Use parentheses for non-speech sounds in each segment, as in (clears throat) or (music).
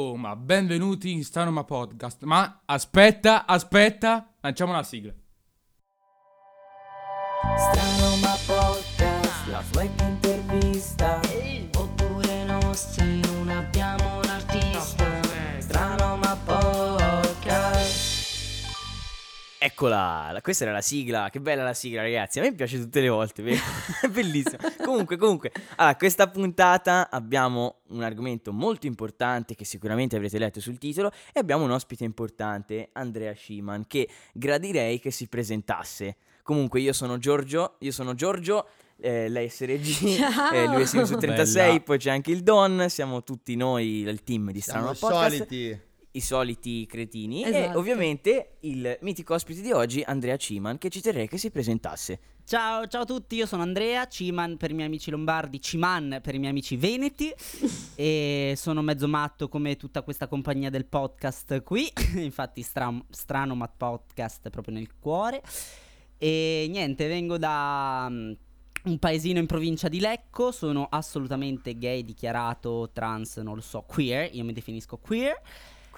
Oh, ma benvenuti in Stanoma Podcast. Ma aspetta, aspetta, lanciamo la sigla. Strano ma podcast, la swag intervista Eccola, la- questa era la sigla, che bella la sigla ragazzi, a me piace tutte le volte, (laughs) bellissima. Comunque, comunque, allora, questa puntata abbiamo un argomento molto importante che sicuramente avrete letto sul titolo e abbiamo un ospite importante, Andrea Sciman, che gradirei che si presentasse. Comunque, io sono Giorgio, io sono Giorgio, eh, lei è SRG, (laughs) eh, lui è su 36, Bella. poi c'è anche il Don, siamo tutti noi, il team di Siamo Strano Podcast soliti. I soliti cretini e Esatto. ovviamente il mitico ospite di oggi Andrea Ciman che ci terrei che si presentasse. Ciao, ciao a tutti, io sono Andrea, Ciman per i miei amici lombardi, Ciman per i miei amici veneti. (laughs) E sono mezzo matto come tutta questa compagnia del podcast qui, (laughs) infatti stra- strano ma podcast proprio nel cuore. E niente, vengo da mm, un paesino in provincia di Lecco, sono assolutamente gay, dichiarato, trans, non lo so, queer, io mi definisco queer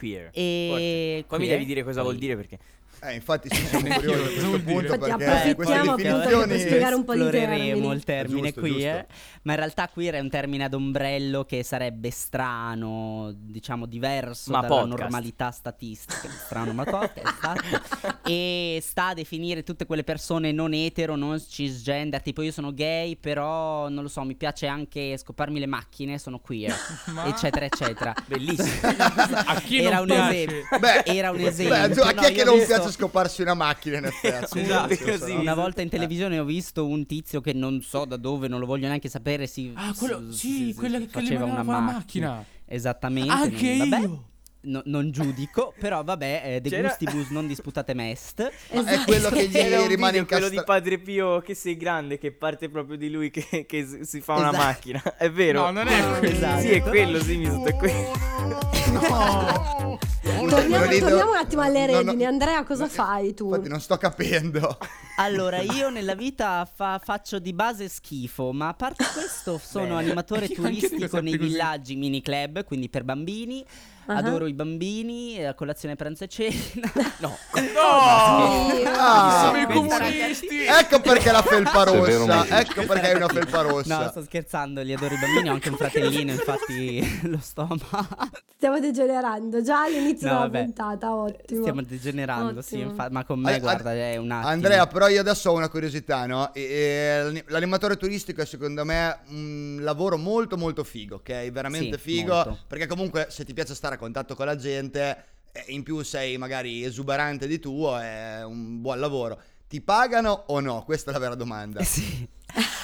Queer. e... Poi mi devi dire cosa vuol dire perché Eh, infatti sì, sono (laughs) curioso a questo punto Infatti perché approfittiamo queste appunto per definizioni spiegare un po' di termini. il termine Giusto, queer, giusto. ma in realtà queer è un termine ad ombrello che sarebbe strano, diciamo diverso Ma dalla podcast. normalità statistica, strano ma podcast, esatto, e sta a definire tutte quelle persone non etero, non cisgender, tipo io sono gay, però non lo so, mi piace anche scoparmi le macchine, sono queer, Ma- eccetera eccetera. bellissimo. (laughs) A chi Era non un piace? esempio. Beh, Era un beh, esempio. tu- a chi No, è che non visto- piace scoparsi una macchina in effetti? Esatto, così. no? Una volta in Eh. televisione ho visto un tizio che non so da dove, non lo voglio neanche sapere. Si, Ah, quello, si- sì, si- quella si che, gli faceva una macchina. macchina. Esattamente. Anche non, vabbè, io. no- non giudico, però vabbè, eh, de C'era- gustibus non disputate mest. Ma è quello che gli Era un rimane video, quello di. Padre Pio che sei grande che parte proprio di lui che, che si fa una Esatto. macchina. È vero? No, non è No, quello. esatto. Sì, è quello, sì, mi è quello. Torniamo, torniamo un attimo alle No, no, redini. Andrea, cosa no, fai tu? Infatti non sto capendo. (laughs) Allora, (laughs) io nella vita fa- faccio di base schifo, ma a parte questo (laughs) sono Bene. animatore (laughs) turistico nei così. villaggi mini club, quindi per bambini. Ah. Adoro i bambini, eh, a colazione pranzo e cena. No. No! Ah, Siamo i comunisti! ecco perché la felpa rossa. Ecco perché hai una felpa No, rossa. sto scherzando, li adoro i bambini, ho anche un fratellino, infatti lo sto amando. Stiamo degenerando già all'inizio No, della vabbè. puntata, ottimo. Stiamo degenerando, sì, Ottimo. infa- ma con me, An- guarda, è un attimo. Andrea, però io adesso ho una curiosità, no? E- e l'ani- l'animatore turistico è secondo me un lavoro molto molto figo, ok? Veramente Sì, figo, molto. perché comunque se ti piace stare a contatto con la gente, eh, in più sei magari esuberante di tuo, è un buon lavoro. Ti pagano o no? Questa è la vera domanda. (laughs) Sì.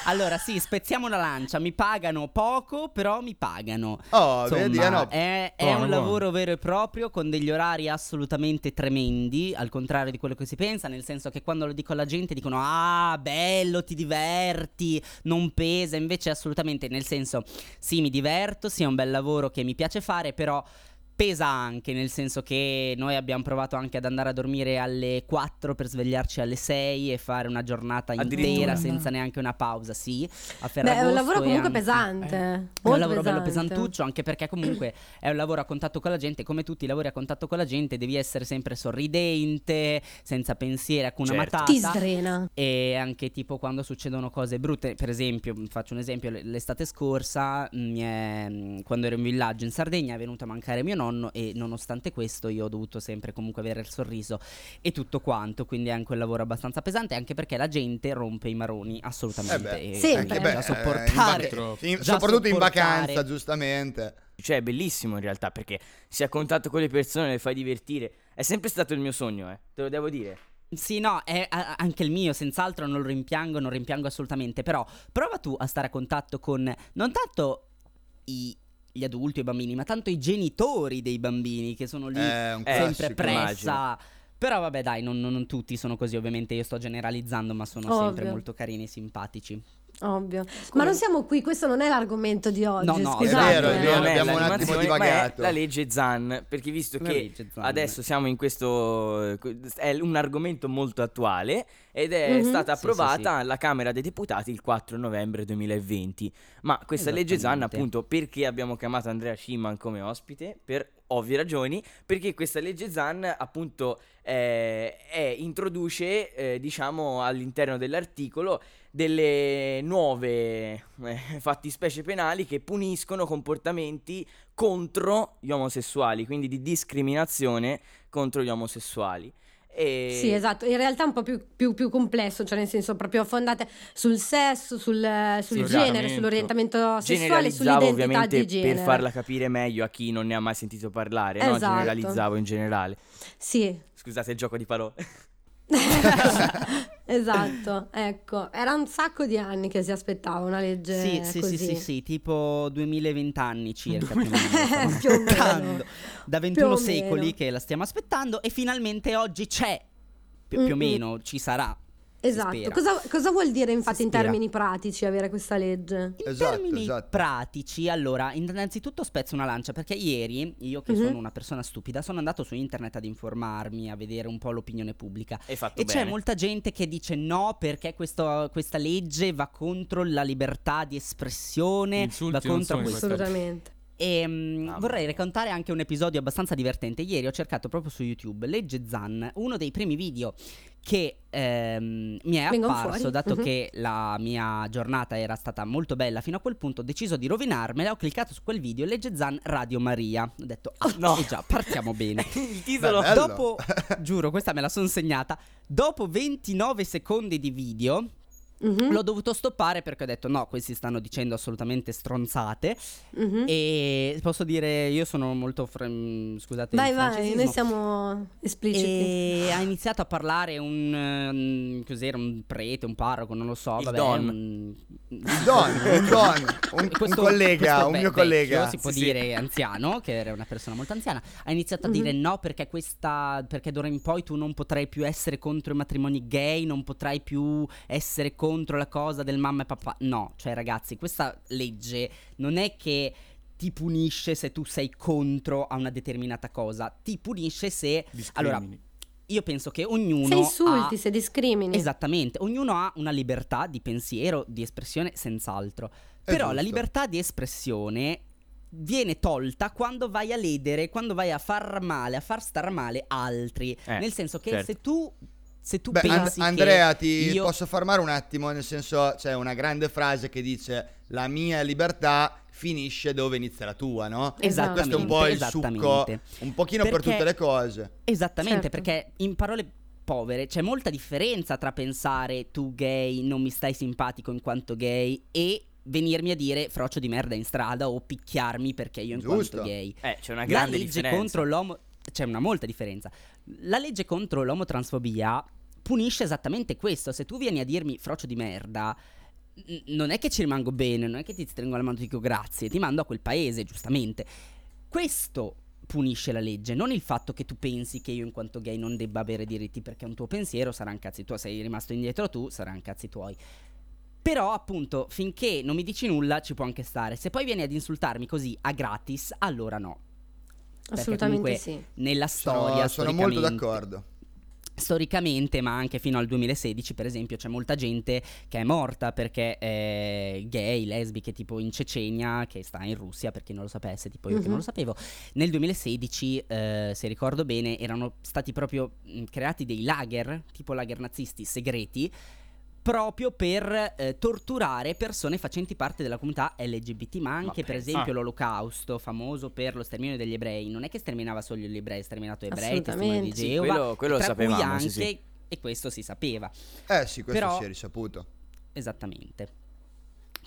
Allora, sì, spezziamo la lancia. Mi pagano poco, però mi pagano. Oh, Insomma, vedi, eh, no. è, è Buono, un buono. lavoro vero e proprio con degli orari assolutamente tremendi, al contrario di quello che si pensa, nel senso che quando lo dico alla gente dicono "Ah, bello, ti diverti, non pesa", invece assolutamente nel senso sì, mi diverto, sì, è un bel lavoro che mi piace fare, però Pesa anche, nel senso che noi abbiamo provato anche ad andare a dormire alle 4 per svegliarci alle 6 e fare una giornata intera senza neanche una pausa, sì. A Beh, è un lavoro comunque anche- pesante. è molto un lavoro bello pesante. pesantuccio, anche perché comunque (clears throat) è un lavoro a contatto con la gente. Come tutti i lavori a contatto con la gente, devi essere sempre sorridente, senza pensieri, con una Certo. matata. Ti sdrena. E anche tipo quando succedono cose brutte, per esempio, faccio un esempio, l'estate scorsa, è- mm, quando ero in villaggio in Sardegna, è venuto a mancare mio nonno e nonostante questo io ho dovuto sempre comunque avere il sorriso e tutto quanto, quindi è anche un lavoro abbastanza pesante, anche perché la gente rompe i maroni, assolutamente. Eh beh, e quindi Anche beh, da eh, sopportare. in vac- in- soprattutto in sopportare. vacanza, giustamente. Cioè, è bellissimo in realtà perché sei a contatto con le persone, le fai divertire. È sempre stato il mio sogno, eh. Te lo devo dire. Sì, no, è anche il mio, senz'altro non lo rimpiango, non rimpiango assolutamente, però prova tu a stare a contatto con non tanto i- gli adulti o i bambini, ma tanto i genitori dei bambini che sono lì Eh, sempre pressa. Però vabbè dai, non, non- non tutti sono così, ovviamente io sto generalizzando, ma sono Ovvio. sempre molto carini e simpatici. Ovvio. Ma non siamo qui, questo non è l'argomento di oggi. No, no, È scusate. vero, è vero, è abbiamo un attimo divagato. la legge Zan, perché visto La che adesso siamo in questo è un argomento molto attuale ed è Mhm. stata Sì, sì, approvata alla Camera dei Deputati il 4 novembre 2020. Ma questa legge Zan, appunto, perché abbiamo chiamato Andrea Schiman come ospite? Per ovvie ragioni, perché questa legge Zan, appunto, eh, è- introduce, eh, diciamo, all'interno dell'articolo delle nuove eh, fattispecie penali che puniscono comportamenti contro gli omosessuali, quindi di discriminazione contro gli omosessuali. E... Sì, esatto, in realtà è un po' più, più- più complesso, cioè nel senso proprio fondate sul sesso, sul, sul genere, orientamento. sull'orientamento sessuale, sull'identità ovviamente di genere. per farla capire meglio a chi non ne ha mai sentito parlare, no? Esatto. Generalizzavo in generale. Sì, Scusate il gioco di parole. (laughs) esatto, ecco, era un sacco di anni che si aspettava una legge Sì, sì, così. sì, sì, sì, tipo 2020 anni circa più o meno. (laughs) Più. Da 21 Più secoli che la stiamo aspettando e finalmente oggi c'è. Pi- più o meno ci sarà. Esatto, cosa, cosa vuol dire infatti in termini pratici avere questa legge? In Esatto, termini esatto. pratici, allora, innanzitutto spezzo una lancia perché ieri io che Mhm. sono una persona stupida sono andato su internet ad informarmi, a vedere un po' l'opinione pubblica. E bene. c'è molta gente che dice no perché questo- questa legge va contro la libertà di espressione, Insulti va contro questo. Assolutamente. E mm, Mamma vorrei raccontare anche un episodio abbastanza divertente. Ieri ho cercato proprio su YouTube Legge Zan, uno dei primi video che ehm, mi è apparso, fuori. dato Mhm. che la mia giornata era stata molto bella fino a quel punto, ho deciso di rovinarmela. Ho cliccato su quel video Legge Zan Radio Maria. Ho detto, ah, No. eh già, partiamo bene. (laughs) il titolo. Beh. Dopo, giuro, questa me la sono segnata. Dopo 29 secondi di video, Mhm, l'ho dovuto stoppare perché ho detto no, questi stanno dicendo assolutamente stronzate. mhm. E posso dire, io sono molto. fr- mm, scusate. Vai, il vai, noi siamo espliciti. E ha iniziato a parlare un. ehm, cos'era? Un prete, un parroco, non lo so. Il vabbè, don. un- Un don, un don, un, un questo- collega, questo un ve- mio vecchio, collega. si può Sì, sì. dire anziano, che era una persona molto anziana, ha iniziato a dire Mhm. no perché questa perché d'ora in poi tu non potrai più essere contro i matrimoni gay, non potrai più essere contro la cosa del mamma e papà. No, cioè ragazzi, questa legge non è che ti punisce se tu sei contro a una determinata cosa, ti punisce se allora io penso che ognuno se insulti, ha- se discrimini. Esattamente, ognuno ha una libertà di pensiero, di espressione, senz'altro. Però la libertà di espressione viene tolta quando vai a ledere, quando vai a far male, a far star male altri. Eh, Nel senso che certo. se tu, se tu Beh, And- pensi Andrea, che ti io... posso fermare un attimo, nel senso c'è una grande frase che dice la mia libertà finisce dove inizia la tua, no? Esattamente, Questo è un po' il succo, esattamente. un pochino per Perché- tutte le cose. Esattamente, Certo. perché in parole povere c'è molta differenza tra pensare tu gay non mi stai simpatico in quanto gay e venirmi a dire frocio di merda in strada o picchiarmi perché io in Giusto. quanto gay. Eh, c'è una La grande legge differenza. contro l'omo c'è una molta differenza. La legge contro l'omotransfobia punisce esattamente questo. Se tu vieni a dirmi frocio di merda, n- non è che ci rimango bene, non è che ti stringo la mano e ti dico grazie, ti mando a quel paese, giustamente. Questo punisce la legge, non il fatto che tu pensi che io in quanto gay non debba avere diritti perché è un tuo pensiero, saranno cazzi tuoi, sei rimasto indietro tu, saranno cazzi tuoi. Però appunto, finché non mi dici nulla ci può anche stare. Se poi vieni ad insultarmi così a gratis, allora no. Perché Assolutamente comunque sì. Nella storia, Sono, sono molto d'accordo. Storicamente, ma anche fino al 2016, per esempio, c'è molta gente che è morta perché è gay, lesbiche, tipo in Cecenia, che sta in Russia, per chi non lo sapesse, tipo io che Mhm. non lo sapevo. Nel 2016, eh, se ricordo bene, erano stati proprio mh, creati dei lager, tipo lager nazisti segreti, proprio per eh, torturare persone facenti parte della comunità LGBT, ma anche per pensa. esempio l'olocausto, famoso per lo sterminio degli ebrei, non è che sterminava solo gli ebrei, ha sterminato ebrei, testimoni di Assolutamente. Sì, Geova, quello- quello lo sapevamo, anche, sì, sì. e questo si sapeva, Eh sì, questo Però- si è risaputo. esattamente,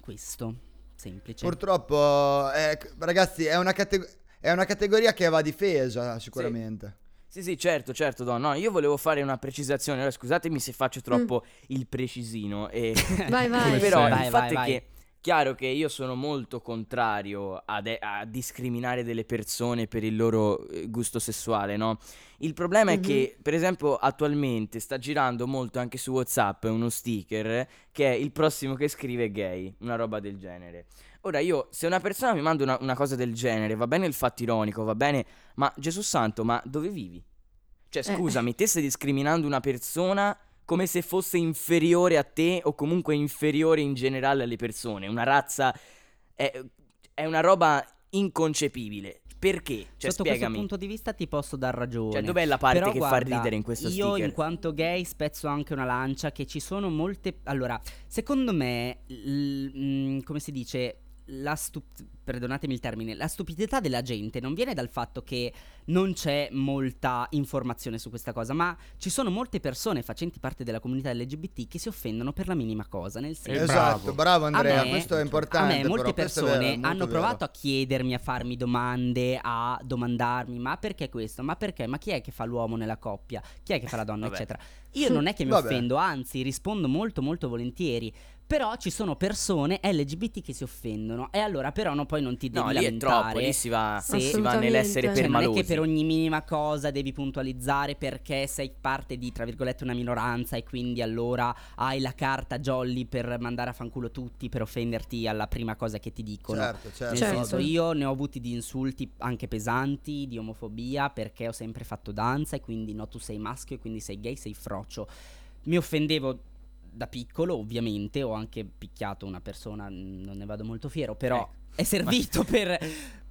questo, semplice. Purtroppo, eh, ragazzi, è una, categ- è una categoria che va difesa sicuramente. Sì, sì, certo, certo, Don. No, io volevo fare una precisazione. Ora, scusatemi se faccio troppo il precisino. E... (laughs) (laughs) Vai, vai. Però Vai, il vai, fatto vai. è che chiaro che io sono molto contrario ad- a discriminare delle persone per il loro eh, gusto sessuale, no? Il problema è Mhm. che, per esempio, attualmente sta girando molto anche su WhatsApp uno sticker che è il prossimo che scrive gay, una roba del genere. Ora io, se una persona mi manda una, una cosa del genere, va bene il fatto ironico, va bene, ma Gesù Santo, ma dove vivi? Cioè, Eh. scusami, te stai discriminando una persona come se fosse inferiore a te o comunque inferiore in generale alle persone. Una razza è, è una roba inconcepibile. Perché? Cioè, Sotto spiegami. questo punto di vista ti posso dar ragione. Cioè, dov'è la parte Però che fa guarda, ridere in questo io sticker? in quanto gay spezzo anche una lancia che ci sono molte... Allora, secondo me, l- mm, come si dice, la stu- perdonatemi il termine, la stupidità della gente non viene dal fatto che non c'è molta informazione su questa cosa, ma ci sono molte persone facenti parte della comunità LGBT che si offendono per la minima cosa, nel senso... Eh, esatto, bravo, Andrea, A me- questo è importante. A me molte però, vero, persone molto hanno vero. provato a chiedermi, a farmi domande, a domandarmi, ma perché questo? Ma perché? Ma chi è che fa l'uomo nella coppia? Chi è che fa la donna, eccetera. Io non è che mi Vabbè. offendo, anzi rispondo molto molto volentieri. Però ci sono persone LGBT che si offendono e allora però no, poi non ti devi No, lì è lamentare. troppo, lì si va, se- si va nell'essere. Cioè, non è permalosi. che per ogni minima cosa devi puntualizzare perché sei parte di, tra virgolette, una minoranza e quindi allora hai la carta jolly per mandare a fanculo tutti per offenderti alla prima cosa che ti dicono. Certo, certo. Nel Certo. senso, io ne ho avuti di insulti anche pesanti, di omofobia, perché ho sempre fatto danza e quindi no, tu sei maschio e quindi sei gay, sei frocio. Mi offendevo da piccolo, ovviamente, ho anche picchiato una persona, non ne vado molto fiero, però Eh. è servito (laughs) per,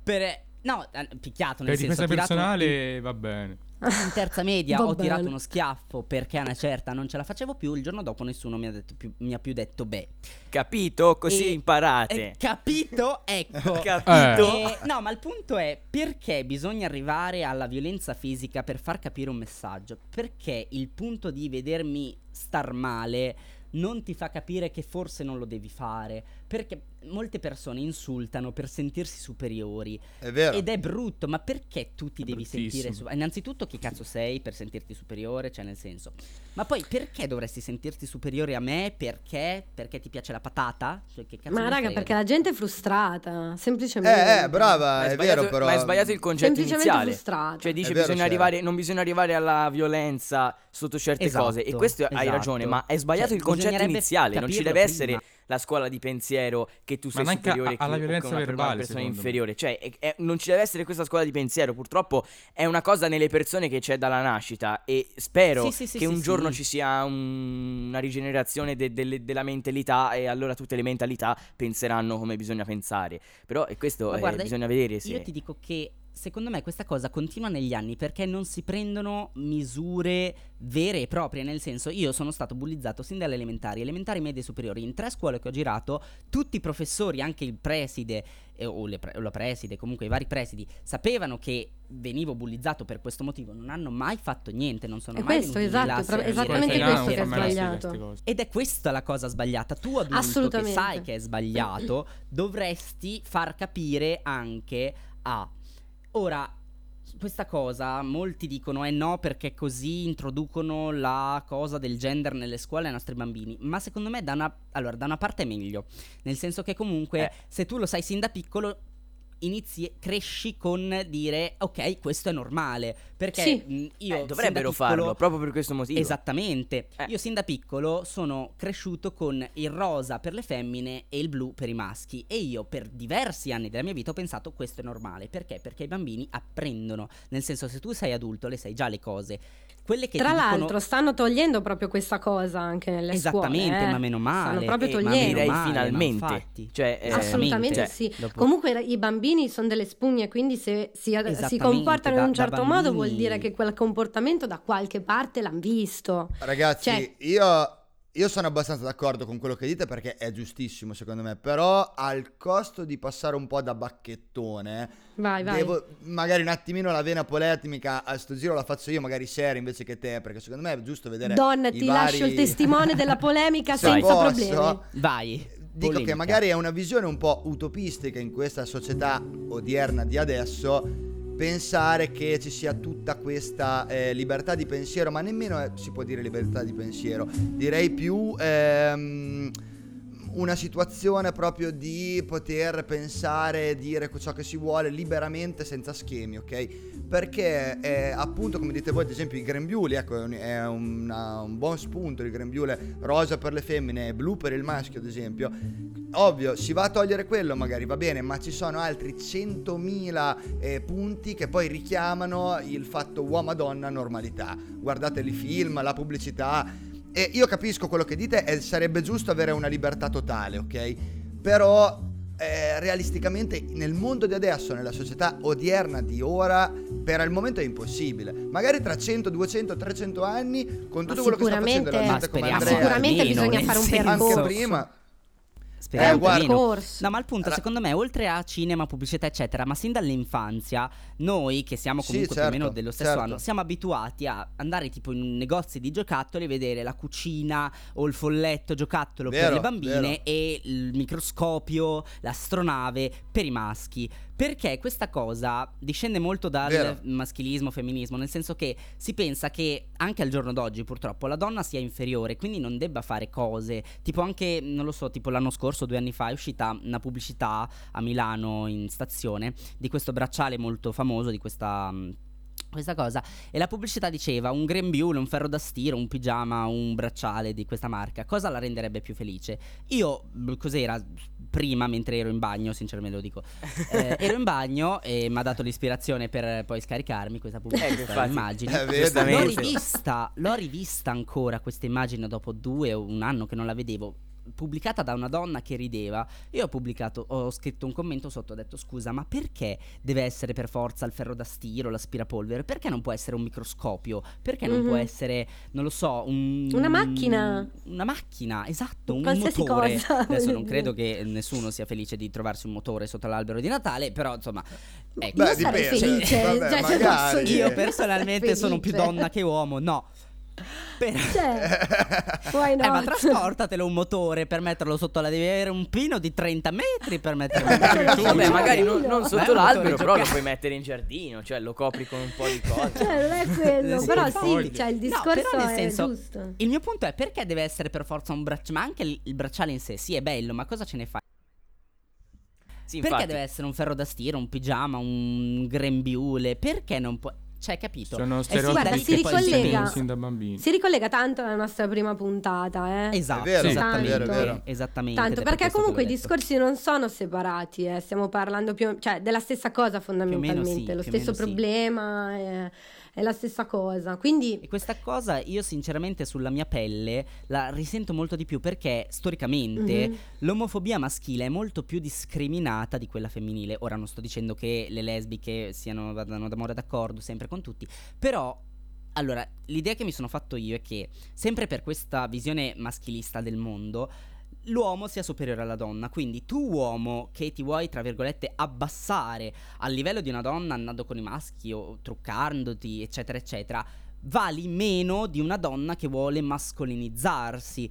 per- No, eh, picchiato nel Per senso difesa ho tirato in- personale va bene. in terza media (laughs) ho tirato uno schiaffo perché a una certa non ce la facevo più. Il giorno dopo nessuno mi ha, detto più, mi ha più detto beh. Capito? Così E- imparate. Eh, capito? Ecco. (laughs) Capito? E- no, ma il punto è perché bisogna arrivare alla violenza fisica per far capire un messaggio? Perché il punto di vedermi star male non ti fa capire che forse non lo devi fare. Perché molte persone insultano per sentirsi superiori. È vero. Ed è brutto, ma perché tu ti È devi sentire su- Innanzitutto chi cazzo sei per sentirti superiore, cioè nel senso. Ma poi perché dovresti sentirti superiore a me? Perché? Perché ti piace la patata? Cioè, che cazzo Ma raga, perché la gente è frustrata, semplicemente. Eh, eh, brava, Ma è, sbagliato- vero però. Ma è sbagliato il concetto iniziale. frustrata. Cioè dice È vero, bisogna arrivare, non bisogna arrivare alla violenza sotto certe Esatto, cose. E questo hai esatto. ragione, ma è sbagliato Cioè, il concetto iniziale. Non ci deve prima. essere la scuola di pensiero che tu sei Ma superiore a- alla che- che violenza una, una verbale, persona secondo me. inferiore. Cioè, è- è- non ci deve essere questa scuola di pensiero. Purtroppo è una cosa nelle persone che c'è dalla nascita. E spero Sì, sì, sì, che sì, un sì. giorno ci sia un- una rigenerazione de- delle- della mentalità. E allora tutte le mentalità penseranno come bisogna pensare. Però e questo Ma eh, guarda, bisogna vedere se. Io ti dico che secondo me questa cosa continua negli anni perché non si prendono misure vere e proprie, nel senso io sono stato bullizzato sin dalle elementari, elementari, medie e superiori, in tre scuole che ho girato, tutti i professori, anche il preside eh, o, pre- o la preside, comunque i vari presidi, sapevano che venivo bullizzato per questo motivo, non hanno mai fatto niente, non sono È mai questo, venuti in esatto, classe tra- a dire esattamente che questo che è sbagliato. ed è questa la cosa sbagliata. Tu adulto che sai che è sbagliato, (clears throat) dovresti far capire anche a Ora questa cosa molti dicono eh no perché così introducono la cosa del gender nelle scuole ai nostri bambini, ma secondo me da una, allora, da una parte è meglio, nel senso che comunque Eh. se tu lo sai sin da piccolo inizi, cresci con dire ok questo è normale, perché Sì. mh, io Eh, dovrebbero piccolo- farlo proprio per questo motivo. Esattamente. Eh. Io sin da piccolo sono cresciuto con il rosa per le femmine e il blu per i maschi. E io per diversi anni della mia vita ho pensato questo è normale. Perché? Perché i bambini apprendono. Nel senso, se tu sei adulto, le sai già le cose. Quelle che Tra dicono- l'altro, stanno togliendo proprio questa cosa anche nelle Esattamente, scuole. eh. ma meno male. Stanno proprio Eh, ma ma togliendo. direi male, ma finalmente. infatti. Cioè, eh, Assolutamente cioè, sì. dopo- Comunque i bambini sono delle spugne, quindi se si, si Esattamente, comportano in da- un da certo modo vuol dire che quel comportamento da qualche parte l'hanno visto. Ragazzi, Cioè- io, io sono abbastanza d'accordo con quello che dite perché è giustissimo secondo me, però al costo di passare un po' da bacchettone, Vai, vai. devo magari un attimino la vena polemica a sto giro la faccio io magari seria invece che te, perché secondo me è giusto vedere Donna, i ti vari- lascio il testimone della polemica (laughs) Se senza posso, problemi. Vai. Dico che polemica. magari è una visione un po' utopistica in questa società odierna di adesso pensare che ci sia tutta questa eh, libertà di pensiero, ma nemmeno eh, si può dire libertà di pensiero, direi più ehm, una situazione proprio di poter pensare e dire ciò che si vuole liberamente senza schemi, ok? Perché eh, appunto come dite voi ad esempio i grembiuli, ecco è un, è una- un buon spunto il grembiule rosa per le femmine e blu per il maschio ad esempio. Ovvio, si va a togliere quello magari va bene, ma ci sono altri 100.000 eh, punti che poi richiamano il fatto uomo-donna normalità. Guardate i film, la pubblicità. E io capisco quello che dite e sarebbe giusto avere una libertà totale, ok? Però eh, realisticamente nel mondo di adesso, nella società odierna di ora, per il momento è impossibile. Magari tra 100, 200, 300 anni, con tutto quello che sta facendo la gente come Andrea, Sicuramente bisogna fare un senso- anche percorso. prima, Speriamo Eh, guarda-. No, ma il punto, secondo me, oltre a cinema, pubblicità, eccetera, ma sin dall'infanzia, noi che siamo Sì, comunque più o certo, meno dello stesso certo. anno, siamo abituati a andare tipo in negozi di giocattoli e vedere la cucina o il folletto giocattolo per Vero, le bambine vero. e il microscopio, l'astronave per i maschi. Perché questa cosa discende molto dal Vero. maschilismo, femminismo, nel senso che si pensa che anche al giorno d'oggi purtroppo la donna sia inferiore, quindi non debba fare cose, tipo anche, non lo so, tipo l'anno scorso, due anni fa, è uscita una pubblicità a Milano in stazione di questo bracciale molto famoso, di questa... mh, Questa cosa e la pubblicità diceva un grembiule, un ferro da stiro, un pigiama, un bracciale di questa marca. Cosa la renderebbe più felice? Io, mh, cos'era? Prima, mentre ero in bagno, sinceramente lo dico, (laughs) eh, ero in bagno e mi ha dato l'ispirazione per poi scaricarmi questa pubblicità. Infatti. immagini. Eh? L'ho rivista, l'ho rivista ancora questa immagine dopo due o un anno che non la vedevo. Pubblicata da una donna che rideva. Io ho pubblicato, ho scritto un commento sotto, ho detto scusa, ma perché deve essere per forza il ferro da stiro, l'aspirapolvere? Perché non può essere un microscopio? Perché non può Mhm. essere, non lo so, un, Una macchina. Una macchina, esatto, un Qualsiasi motore. cosa, Adesso non credo (laughs) che nessuno sia felice di trovarsi un motore sotto l'albero di Natale, però insomma, ecco. Io sarei dipende. felice, Vabbè, cioè, posso dire. Io personalmente sono più donna che uomo, no. Per- Cioè, (laughs) why Eh, ma not? trasportatelo un motore per metterlo sotto la. Devi avere un pino di 30 metri per metterlo Eh, giù. Vabbè, magari non, non sotto l'albero, però lo puoi mettere in giardino, cioè lo copri con un po' di cose. Cioè, non è quello, Sì, però sì, cioè il No, discorso però nel è senso- giusto. Il mio punto è perché deve essere per forza un bracciale? Ma anche il, il bracciale in sé, sì, è bello, ma cosa ce ne fai? Sì, Perché infatti. deve essere un ferro da stiro, un pigiama, un grembiule? Perché non può. Cioè, capito? Sono Eh stereotipi guarda, che si poi ricollega- si sin da bambini. Si ricollega tanto alla nostra prima puntata, eh. Esatto, È vero, Sì. esattamente. è vero, è vero. Esattamente. Tanto perché comunque i discorsi non sono separati, eh. stiamo parlando più, cioè, della stessa cosa fondamentalmente, sì, lo stesso meno sì. problema, è, la stessa cosa. Quindi E questa cosa io sinceramente sulla mia pelle la risento molto di più perché storicamente Mhm. l'omofobia maschile è molto più discriminata di quella femminile. Ora non sto dicendo che le lesbiche siano, vadano d'amore d'accordo sempre con tutti, però allora l'idea che mi sono fatto io è che sempre per questa visione maschilista del mondo l'uomo sia superiore alla donna. Quindi tu uomo che ti vuoi, tra virgolette, abbassare al livello di una donna andando con i maschi o truccandoti, eccetera, eccetera, vali meno di una donna che vuole mascolinizzarsi.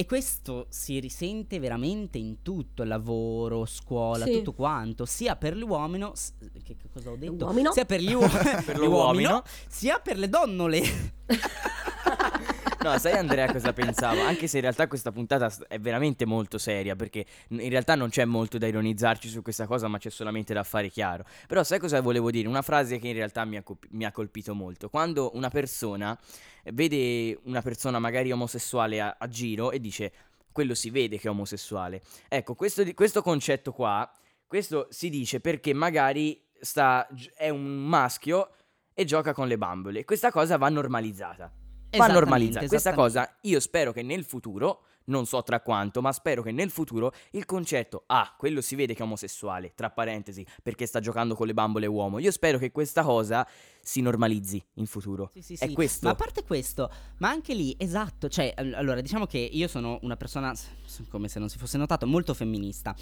E questo si risente veramente in tutto, lavoro, scuola, Sì. tutto quanto, sia per l'uomo, che, che cosa ho detto? Uomino. Sia per gli (laughs) uomini, Per l'uomino. sia per le donnole. (laughs) (laughs) No, sai Andrea cosa pensavo? Anche se in realtà questa puntata è veramente molto seria, perché in realtà non c'è molto da ironizzarci su questa cosa, ma c'è solamente da fare chiaro. Però sai cosa volevo dire? Una frase che in realtà mi ha, colp- mi ha colpito molto. Quando una persona vede una persona magari omosessuale a, a giro e dice quello si vede che è omosessuale. Ecco, questo, questo concetto qua, questo si dice perché magari sta, è un maschio e gioca con le bambole. Questa cosa va normalizzata. Va normalizzata. Questa cosa io spero che nel futuro, non so tra quanto, ma spero che nel futuro il concetto, ah, quello si vede che è omosessuale, tra parentesi, perché sta giocando con le bambole uomo. Io spero che questa cosa si normalizzi in futuro. Sì, sì, È sì. questo. Ma a parte questo, ma anche lì, esatto, cioè, all- allora, diciamo che io sono una persona, come se non si fosse notato, molto femminista.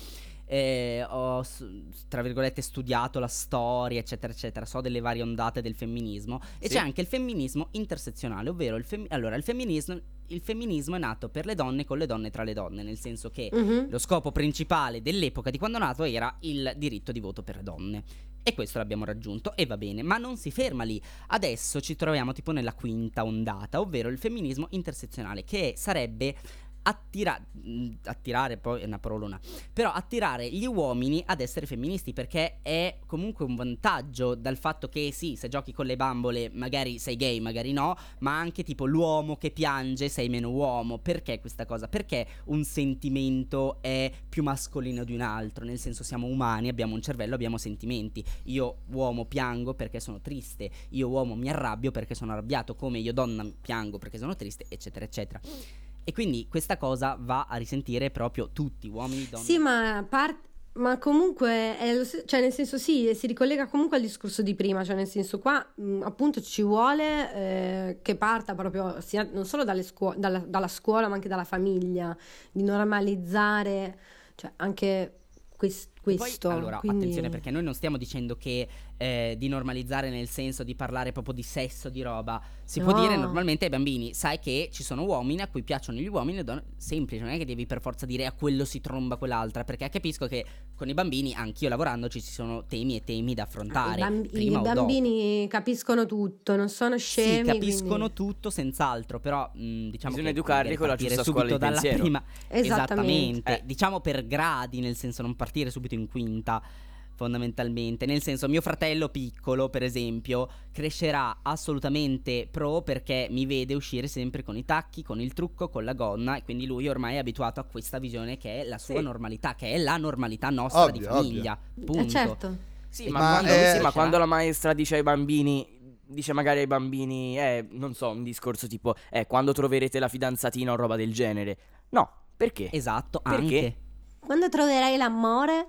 Eh, ho, tra virgolette, studiato la storia, eccetera, eccetera. So delle varie ondate del femminismo. E Sì. c'è anche il femminismo intersezionale, ovvero il, fem- allora, il, femminismo, il femminismo è nato per le donne con le donne tra le donne, nel senso che Mhm. lo scopo principale dell'epoca di quando è nato era il diritto di voto per le donne. E questo l'abbiamo raggiunto e va bene, ma non si ferma lì. Adesso ci troviamo tipo nella quinta ondata, ovvero il femminismo intersezionale, che sarebbe attira- attirare, poi è una parolona, però attirare gli uomini ad essere femministi perché è comunque un vantaggio dal fatto che sì, se giochi con le bambole magari sei gay, magari no, ma anche tipo l'uomo che piange sei meno uomo. Perché questa cosa? Perché un sentimento è più mascolino di un altro, nel senso siamo umani, abbiamo un cervello, abbiamo sentimenti. Io uomo piango perché sono triste, io uomo mi arrabbio perché sono arrabbiato, come io donna piango perché sono triste, eccetera, eccetera. E quindi questa cosa va a risentire proprio tutti, uomini, donne. Sì, ma, par- ma comunque, st- cioè nel senso sì, si ricollega comunque al discorso di prima, cioè nel senso qua mh, appunto ci vuole eh, che parta proprio sia, non solo scuo- dalla, dalla scuola ma anche dalla famiglia, di normalizzare cioè, anche quest- E poi, questo. allora, quindi- attenzione perché noi non stiamo dicendo che eh, di normalizzare nel senso di parlare proprio di sesso, di roba. Si può No. dire normalmente ai bambini, sai che ci sono uomini a cui piacciono gli uomini e donne. Semplice, non è che devi per forza dire a quello si tromba quell'altra, perché capisco che con i bambini, anch'io lavorandoci, ci sono temi e temi da I, affrontare. bamb- prima i o dopo. bambini capiscono tutto, non sono scemi. Sì, capiscono quindi- tutto senz'altro, però mh, diciamo Bisogna che educarli con la partire giusta scuola di dalla pensiero. prima Esattamente. Eh. Diciamo per gradi, nel senso non partire subito in quinta fondamentalmente, nel senso mio fratello piccolo, per esempio, crescerà assolutamente pro perché mi vede uscire sempre con i tacchi, con il trucco, con la gonna e quindi lui ormai è abituato a questa visione che è la sua Sì. normalità, che è la normalità nostra di Ovvio, famiglia. Punto. Eh, certo. Sì, Ma ma, quando, eh, sì, ma quando la maestra dice ai bambini, dice magari ai bambini, eh, non so, un discorso tipo, eh, quando troverete la fidanzatina o roba del genere. No, perché? Esatto, Perché? anche. Quando troverai l'amore?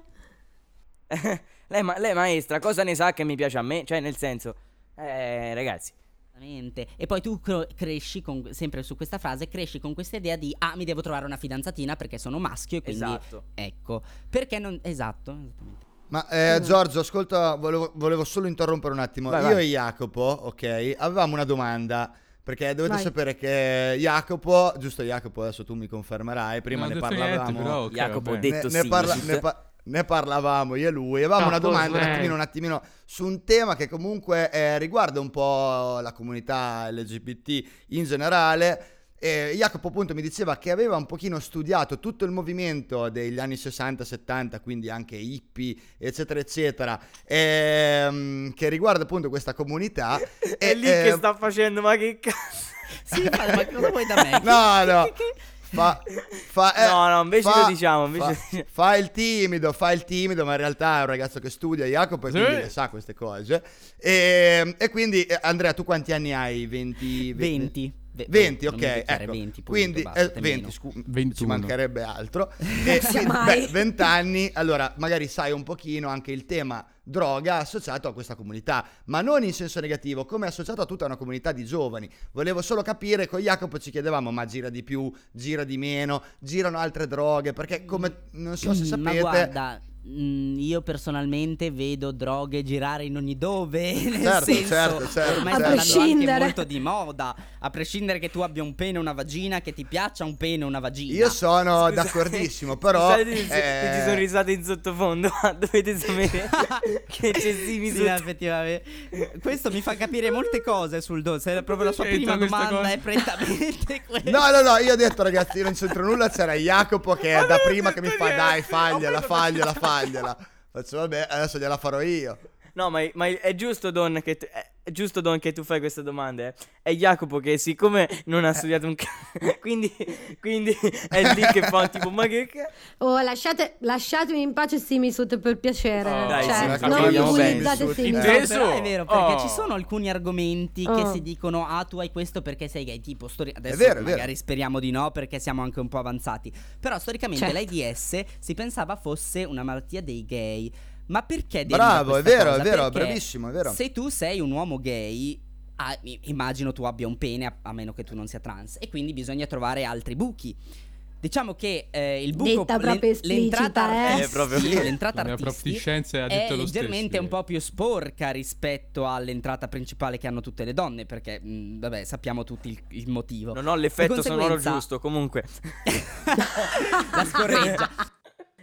(laughs) lei, ma- lei maestra, cosa ne sa che mi piace a me? Cioè, nel senso, eh, ragazzi, Esattamente. E poi tu cro- cresci con, sempre su questa frase, cresci con questa idea di ah, mi devo trovare una fidanzatina perché sono maschio e quindi esatto. ecco. Perché non esatto, esattamente. Ma eh, Giorgio, ascolta, volevo, volevo solo interrompere un attimo. Vai, Io vai. e Jacopo, ok, avevamo una domanda. Perché dovete Vai. sapere che Jacopo, giusto Jacopo, adesso tu mi confermerai, prima Non ne ho parlavamo. Jacopo vabbè. detto ne, ne parla- ne pa- ne parlavamo io e lui. Avevamo No, una domanda un attimino, un attimino su un tema che comunque eh, riguarda un po' la comunità LGBT in generale. E Jacopo appunto mi diceva che aveva un pochino studiato tutto il movimento degli anni 60-70, quindi anche hippie, eccetera, eccetera, ehm, che riguarda appunto questa comunità. (laughs) È e, lì che eh, sta facendo, ma che cazzo? Sì, ma ma cosa vuoi da me? (laughs) No, no. (laughs) Fa, fa- eh, No, no, invece fa- lo diciamo, invece fa, fa il timido, fa il timido, ma in realtà è un ragazzo che studia, Jacopo, e Sì. quindi le sa queste cose. E, e quindi, eh, Andrea, tu quanti anni hai? 20? 20. Ve- 20, non ok, ecco. 20, punto, quindi basta, eh, te 20, meno. scu- ci 21. mancherebbe altro. (laughs) E, Sia quindi, mai. beh, 20 anni, allora magari sai un pochino anche il tema droga associato a questa comunità, ma non in senso negativo, come associato a tutta una comunità di giovani. Volevo solo capire, con Jacopo ci chiedevamo, ma gira di più, gira di meno, girano altre droghe, perché come non so se Mm, Ma sapete... guarda, mm, io personalmente vedo droghe girare in ogni dove. (laughs) Nel Certo, senso, certo, certo, ormai certo. sta A andando prescindere. anche molto di moda. A prescindere che tu abbia un pene o una vagina, che ti piaccia un pene o una vagina. Io sono Scusate- d'accordissimo, però... (laughs) Scusate eh, ci sono risate in sottofondo, (laughs) ma dovete sapere che c'è Simi Sì, effettivamente. Questo mi fa capire molte cose sul do. Se proprio la sua prima domanda cosa? è prettamente questa. No, no, no, io ho detto ragazzi, non c'entro nulla, c'era Jacopo che è da prima che mi fa dai, fagliela, fagliela, fagliela. Faccio vabbè, adesso gliela farò io. No, ma, ma è giusto, Don, che è giusto, Don, che tu fai queste domande. eh. È Jacopo che, siccome non ha studiato un cazzo, (laughs) quindi, quindi è lì che fa tipo, ma che cazzo? Oh, lasciate, lasciatemi in pace Simisut per piacere. Oh, Dai, cioè, sì, non bullizzate Simisut. È vero, perché Oh. ci sono alcuni argomenti che Oh. si dicono: Ah, tu hai questo perché sei gay. Tipo, stori- adesso vero, è vero. magari speriamo di no, perché siamo anche un po' avanzati. Però, storicamente, Certo. l'AIDS si pensava fosse una malattia dei gay. Ma perché? Bravo, è vero, cosa? è vero, Perché bravissimo, è vero. Se tu sei un uomo gay. ah, immagino tu abbia un pene a, a meno che tu non sia trans e quindi bisogna trovare altri buchi Diciamo che eh, il buco Detta proprio l'en- l'entrata, eh. Eh, proprio. sì, l'entrata La mia prof artisti di scienze ha è leggermente stesso, un po' più sporca rispetto all'entrata principale che hanno tutte le donne, perché mh, vabbè, sappiamo tutti il, il motivo. Non ho l'effetto sonoro giusto, comunque. (laughs) La scorreggia.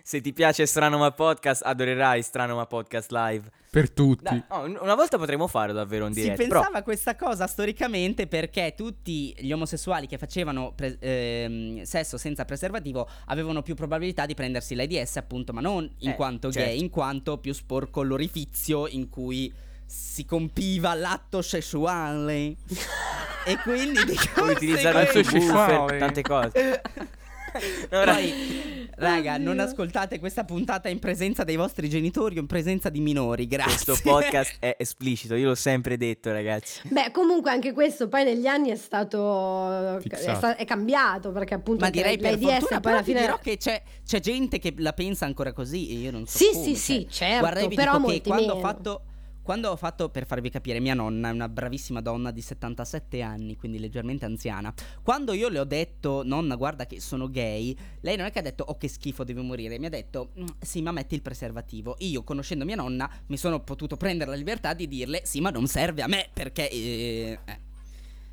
Se ti piace Strano Ma Podcast, adorerai Strano Ma Podcast Live. Per tutti. Oh, un- una volta potremmo fare davvero un Si direct. pensava Però a questa cosa storicamente perché tutti gli omosessuali che facevano pre- ehm, sesso senza preservativo avevano più probabilità di prendersi l'AIDS, appunto, ma non in Eh, quanto certo. gay, in quanto più sporco l'orifizio in cui si compiva l'atto sessuale. (laughs) e quindi di puoi utilizzare il buffer, tante cose. (laughs) No, Poi, raga, non ascoltate questa puntata in presenza dei vostri genitori o in presenza di minori, grazie. questo podcast è esplicito, io l'ho sempre detto, ragazzi. Beh, comunque anche questo poi negli anni è stato è, sta- è cambiato perché appunto Ma direi per l'AIDS fortuna, poi alla fine dirò che c'è, c'è gente che la pensa ancora così e io non so Sì, come, sì, sì, cioè, certo, Guarda, però che molti quando ho meno. fatto quando ho fatto, per farvi capire, mia nonna è una bravissima donna di 77 anni, quindi leggermente anziana. Quando io le ho detto, nonna, guarda che sono gay, lei non è che ha detto, oh che schifo, devo morire. Mi ha detto, "Mm, sì, ma metti il preservativo. Io, conoscendo mia nonna, mi sono potuto prendere la libertà di dirle, sì, ma non serve a me, perché... eh, eh."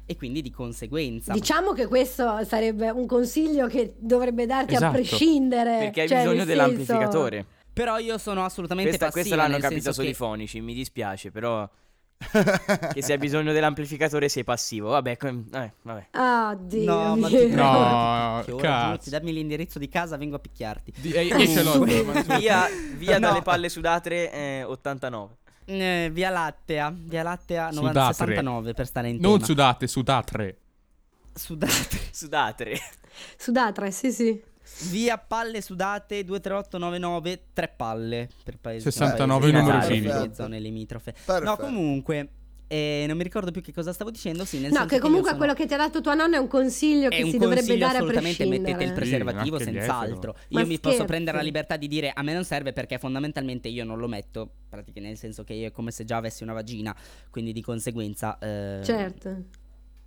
E quindi di conseguenza... Diciamo che questo sarebbe un consiglio che dovrebbe darti a Esatto. prescindere. Perché hai cioè, bisogno dell'amplificatore. Però io sono assolutamente Questa, passiva, questo l'hanno nel capito senso solo che- i fonici, mi dispiace, però (laughs) che se hai bisogno dell'amplificatore sei passivo. Vabbè, com- vabbè, vabbè. Ah, Dio No, ma ti prego, No, cazzo. dammi l'indirizzo di casa, vengo a picchiarti. Di- eh, io ce l'ho. Via, via No. dalle palle sudatre eh, 89. Eh, via Lattea, via Lattea 90, Sudatre. 69 per stare in Non tema. sudate, sudatre. Sudate. Sudatre. Sudatre, sì, sì. Via palle sudate 23899 tre palle per paesi 69 paesi numero civico. le zone limitrofe. Perfetto. No, comunque eh, non mi ricordo più che cosa stavo dicendo, sì, nel No, senso che comunque sono- quello che ti ha dato tua nonna è un consiglio è che un si dovrebbe dare a assolutamente prescindere. mettete il preservativo Sì, senz'altro. Ma Io mi posso scherzi. prendere la libertà di dire a me non serve perché fondamentalmente io non lo metto, praticamente nel senso che io è come se già avessi una vagina, quindi di conseguenza eh, Certo.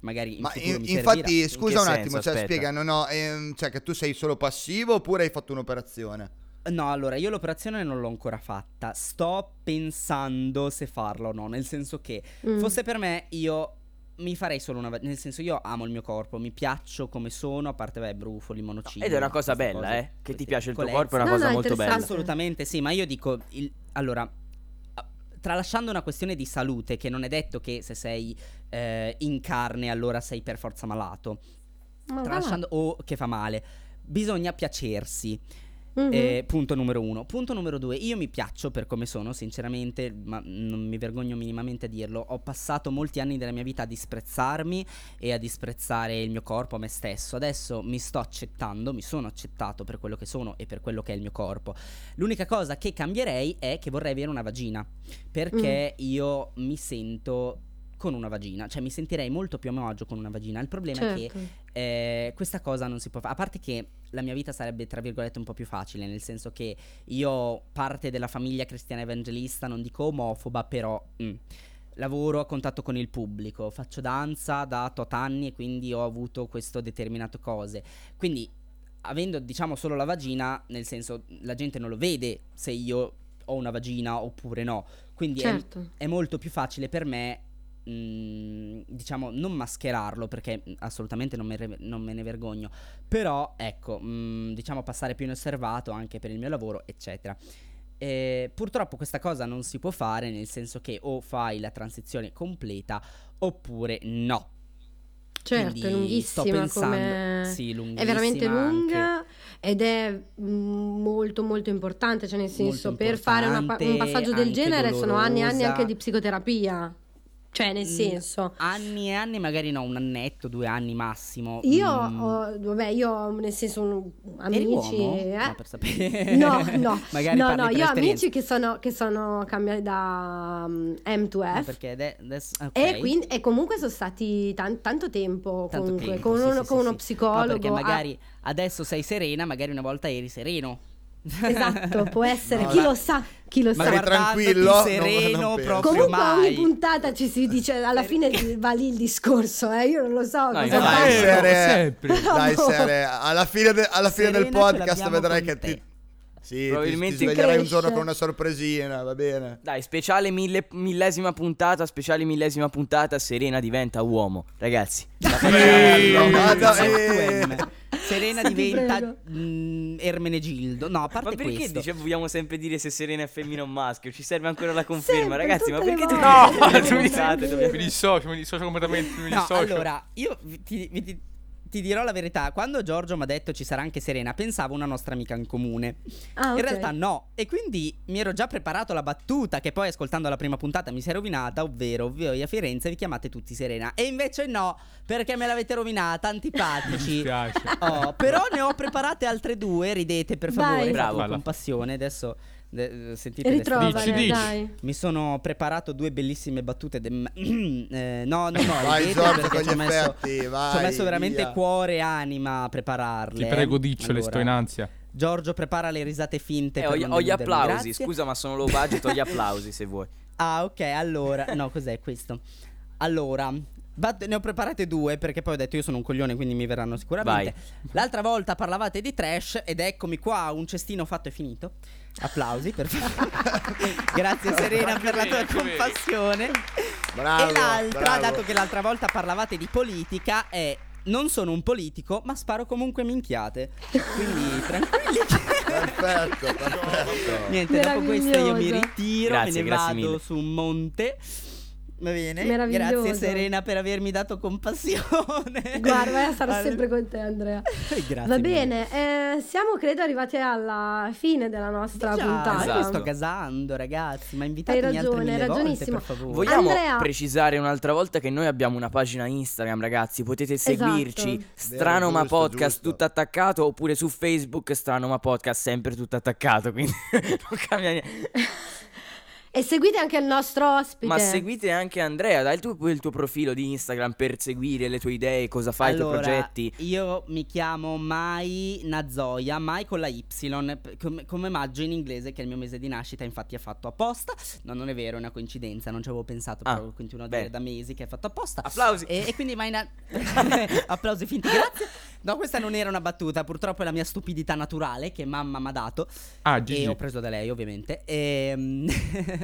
Magari in Ma futuro in- mi infatti, servirà. scusa che un senso? attimo, cioè, Aspetta. spiega, no, no, ehm, cioè che tu sei solo passivo oppure hai fatto un'operazione? No, allora io l'operazione non l'ho ancora fatta. Sto pensando se farla o no. Nel senso che Mm. fosse per me, io mi farei solo una. Nel senso, io amo il mio corpo, mi piaccio come sono, a parte beh, brufoli, monocini. Ed è una cosa bella, cose, eh. Che ti piace il tuo corpo è una No, cosa no, molto bella. Assolutamente sì, ma io dico. il- allora. Tralasciando una questione di salute, che non è detto che se sei eh, in carne allora sei per forza malato. Ma. Tralasciando, o che fa male. Bisogna piacersi. Mhm. Eh, punto numero uno. Punto numero due. Io mi piaccio per come sono, sinceramente, ma non mi vergogno minimamente a dirlo. Ho passato molti anni della mia vita a disprezzarmi e a disprezzare il mio corpo, me stesso. Adesso mi sto accettando, mi sono accettato per quello che sono e per quello che è il mio corpo. L'unica cosa che cambierei è che vorrei avere una vagina. Perché io mi sento con una vagina, cioè mi sentirei molto più a mio agio con una vagina. Il problema è che Certo. eh, questa cosa non si può fare. A parte che la mia vita sarebbe, tra virgolette, un po' più facile, nel senso che io, parte della famiglia cristiana evangelista, non dico omofoba, però. mm, Lavoro a contatto con il pubblico, faccio danza da tot anni e quindi ho avuto questo determinato cose. Quindi, avendo diciamo solo la vagina, nel senso la gente non lo vede se io ho una vagina oppure no. Quindi è- Certo. è molto più facile per me, diciamo, non mascherarlo perché assolutamente non me, re- non me ne vergogno. Però, ecco, mm, diciamo, passare più inosservato anche per il mio lavoro, eccetera. Eh, purtroppo questa cosa non si può fare nel senso che o fai la transizione completa oppure no. Certo, Quindi è lunghissima sto pensando, come... sì, È veramente lunghissima lunga ed è molto molto importante, cioè nel senso per fare pa- un passaggio del anche genere sono anni e anni dolorosa. anche di psicoterapia. Cioè nel Mm, senso Anni e anni, magari no, un annetto, due anni massimo. io Mm. ho, vabbè, io ho, nel senso un- amici eh? (laughs) (laughs) No, per sapere. No, no, Magari no, no, io ho amici che sono, che sono cambiati da um, M to No, F perché ade- adesso, ok. e, quindi, e comunque sono stati tan- tanto tempo Tanto comunque tempo, con, sì, uno, sì, con sì, uno psicologo. No, perché ah, magari adesso sei serena, magari una volta eri sereno. Esatto, può (laughs) essere, No, chi la- lo sa, chi lo Ma sa. Tranquillo, non- sereno non proprio Comunque mai. ogni puntata ci si dice, alla fine va lì il discorso, eh? io non lo so cosa infatti. fare. Dai, Sere, sempre. (laughs) dai. Sere, alla fine, de- alla fine del podcast vedrai che te. ti... Sì, Probabilmente ti, ti sveglierai un giorno con una sorpresina, va bene. Dai, speciale mille- millesima puntata, speciale millesima puntata, Serena diventa uomo. Ragazzi, la Eh, facciamo. Vada- Sì. F2M. Serena diventa prego. mm, Ermenegildo. No, a Ma parte perché questo. dice, vogliamo sempre dire se Serena è femmina o maschio? Ci serve ancora la conferma, Sempre, ragazzi. Ma perché tutte (laughs) No, (laughs) tu mi- dissocio, mi dissocio completamente. Mi No, dissocio. allora, io ti, ti- ti dirò la verità. Quando Giorgio mi ha detto ci sarà anche Serena, pensavo una nostra amica in comune. Ah, ok. In realtà no. E quindi mi ero già preparato la battuta che poi ascoltando la prima puntata mi si è rovinata, ovvero voi a Firenze vi chiamate tutti Serena. E invece no, perché me l'avete rovinata, Mi antipatici. dispiace. Oh, però ne ho preparate altre due, ridete per favore, Vai. Bravo. con passione. Adesso de- sentite le Dici, dici. dai. mi sono preparato due bellissime battute. de- (clears throat) eh, no, no, no. Vai Giorgio perché con ci gli ho messo, effetti, vai. ci ho messo veramente via. cuore e anima a prepararle. Ti prego, eh. diccole, Allora, sto in ansia. Giorgio prepara le risate finte. Eh, per ho, ho gli applausi, grazie. scusa, ma sono low budget, ho gli applausi se vuoi. (laughs) Ah, ok, allora. No, cos'è questo? Allora. bat- ne ho preparate due perché poi ho detto io sono un coglione quindi mi verranno sicuramente. L'altra volta parlavate di trash ed eccomi qua, un cestino fatto e finito. Applausi per (laughs) Grazie Serena per la tua compassione. Bravo, e l'altra, bravo. dato che l'altra volta parlavate di politica, è non sono un politico, ma sparo comunque minchiate. Quindi (laughs) tranquilli. Perfetto, (laughs) perfetto. Niente, dopo questo io mi ritiro, Grazie, me ne vado mille. su un monte. Va bene? Grazie Serena per avermi dato compassione. (laughs) Guarda, sarò Allora- sempre con te, Andrea. (laughs) Grazie. Va bene, eh, siamo credo arrivati alla fine della nostra Già, puntata. io sto gasando, ragazzi. Ma invitatemi Hai altre ragione, volte, ragionissimo. per favore. Vogliamo Andrea. precisare un'altra volta che noi abbiamo una pagina Instagram, ragazzi. Potete Esatto. seguirci. Strano ma giusto, podcast giusto. tutto attaccato. Oppure su Facebook Strano ma podcast sempre tutto attaccato. Quindi (laughs) non cambia niente. E seguite anche il nostro ospite. Ma seguite anche Andrea. Dai tu poi il tuo profilo di Instagram per seguire le tue idee, cosa fai, allora, i tuoi progetti. Io mi chiamo Mai Nazoya, Mai con la Y, p- come, come maggio in inglese, che è il mio mese di nascita, infatti è fatto apposta. No, non è vero, è una coincidenza, non ci avevo pensato, Ah, però continuo a dire bene. da mesi che è fatto apposta. Applausi. E, e quindi Mai Na- (laughs) Applausi finti, grazie. No, questa non era una battuta, purtroppo è la mia stupidità naturale che mamma mi ha dato. Ah, E Gigi. ho preso da lei, ovviamente. E, (laughs)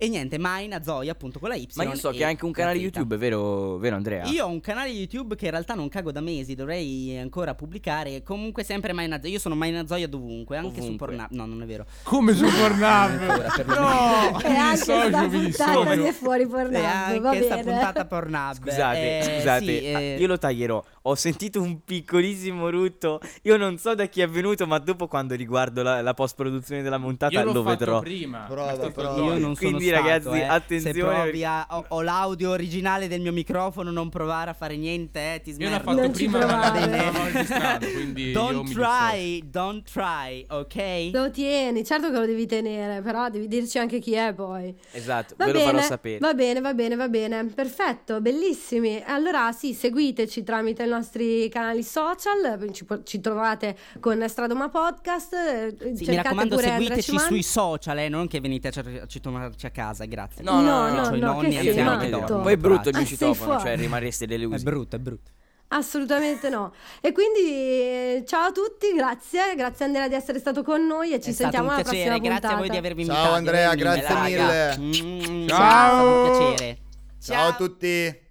e niente, Mai Nazoya, appunto con la Y. Ma io so e che hai anche un canale. YouTube, vero, vero Andrea? Io ho un canale YouTube che in realtà non cago da mesi, dovrei ancora pubblicare. Comunque sempre Mainazoia. Io sono Mainazoia dovunque, anche su Ovunque. Pornhub. No, non è vero. Come su Pornhub? (laughs) Ancora, per no, E anche sta puntata di dissocio. fuori E Pornhub, va anche sta puntata Pornhub. Scusate, Eh, scusate, sì, eh, io lo taglierò. Ho sentito un piccolissimo rutto. Io non so da chi è venuto, ma dopo quando riguardo la, la post-produzione della montata lo vedrò. prima. Prova, prova. Io non sono Quindi, stato, ragazzi, eh. attenzione, Se provi a- ho, ho l'audio originale del mio microfono, non provare a fare niente, eh, ti Io smerdi. l'ho fatto Non prima ma non quindi (laughs) io Don't mi try, don't try, ok? Lo tieni, certo che lo devi tenere, però devi dirci anche chi è poi. Esatto, Va ve lo bene, farò sapere. va bene, va bene, va bene. Perfetto, bellissimi. Allora, sì, seguiteci tramite i nostri canali social. Ci, ci trovate con Stradoma Podcast. eh, Sì, mi raccomando, seguiteci sui social, eh, non che venite a cer- a a casa, grazie. No, no, No, no, no, C'ho i no, nonni che sei anziani che dormono. Poi è brutto il mio Ah, citofono, cioè rimarreste È delusi. brutto, è brutto. Assolutamente no. E quindi eh, ciao a tutti, grazie. Grazie Andrea di essere stato con noi e ci È sentiamo alla piacere, prossima grazie a voi di puntata. avermi Ciao, invitato. di Andrea, avermi grazie mille. Mm, Ciao. È piacere. Ciao a tutti.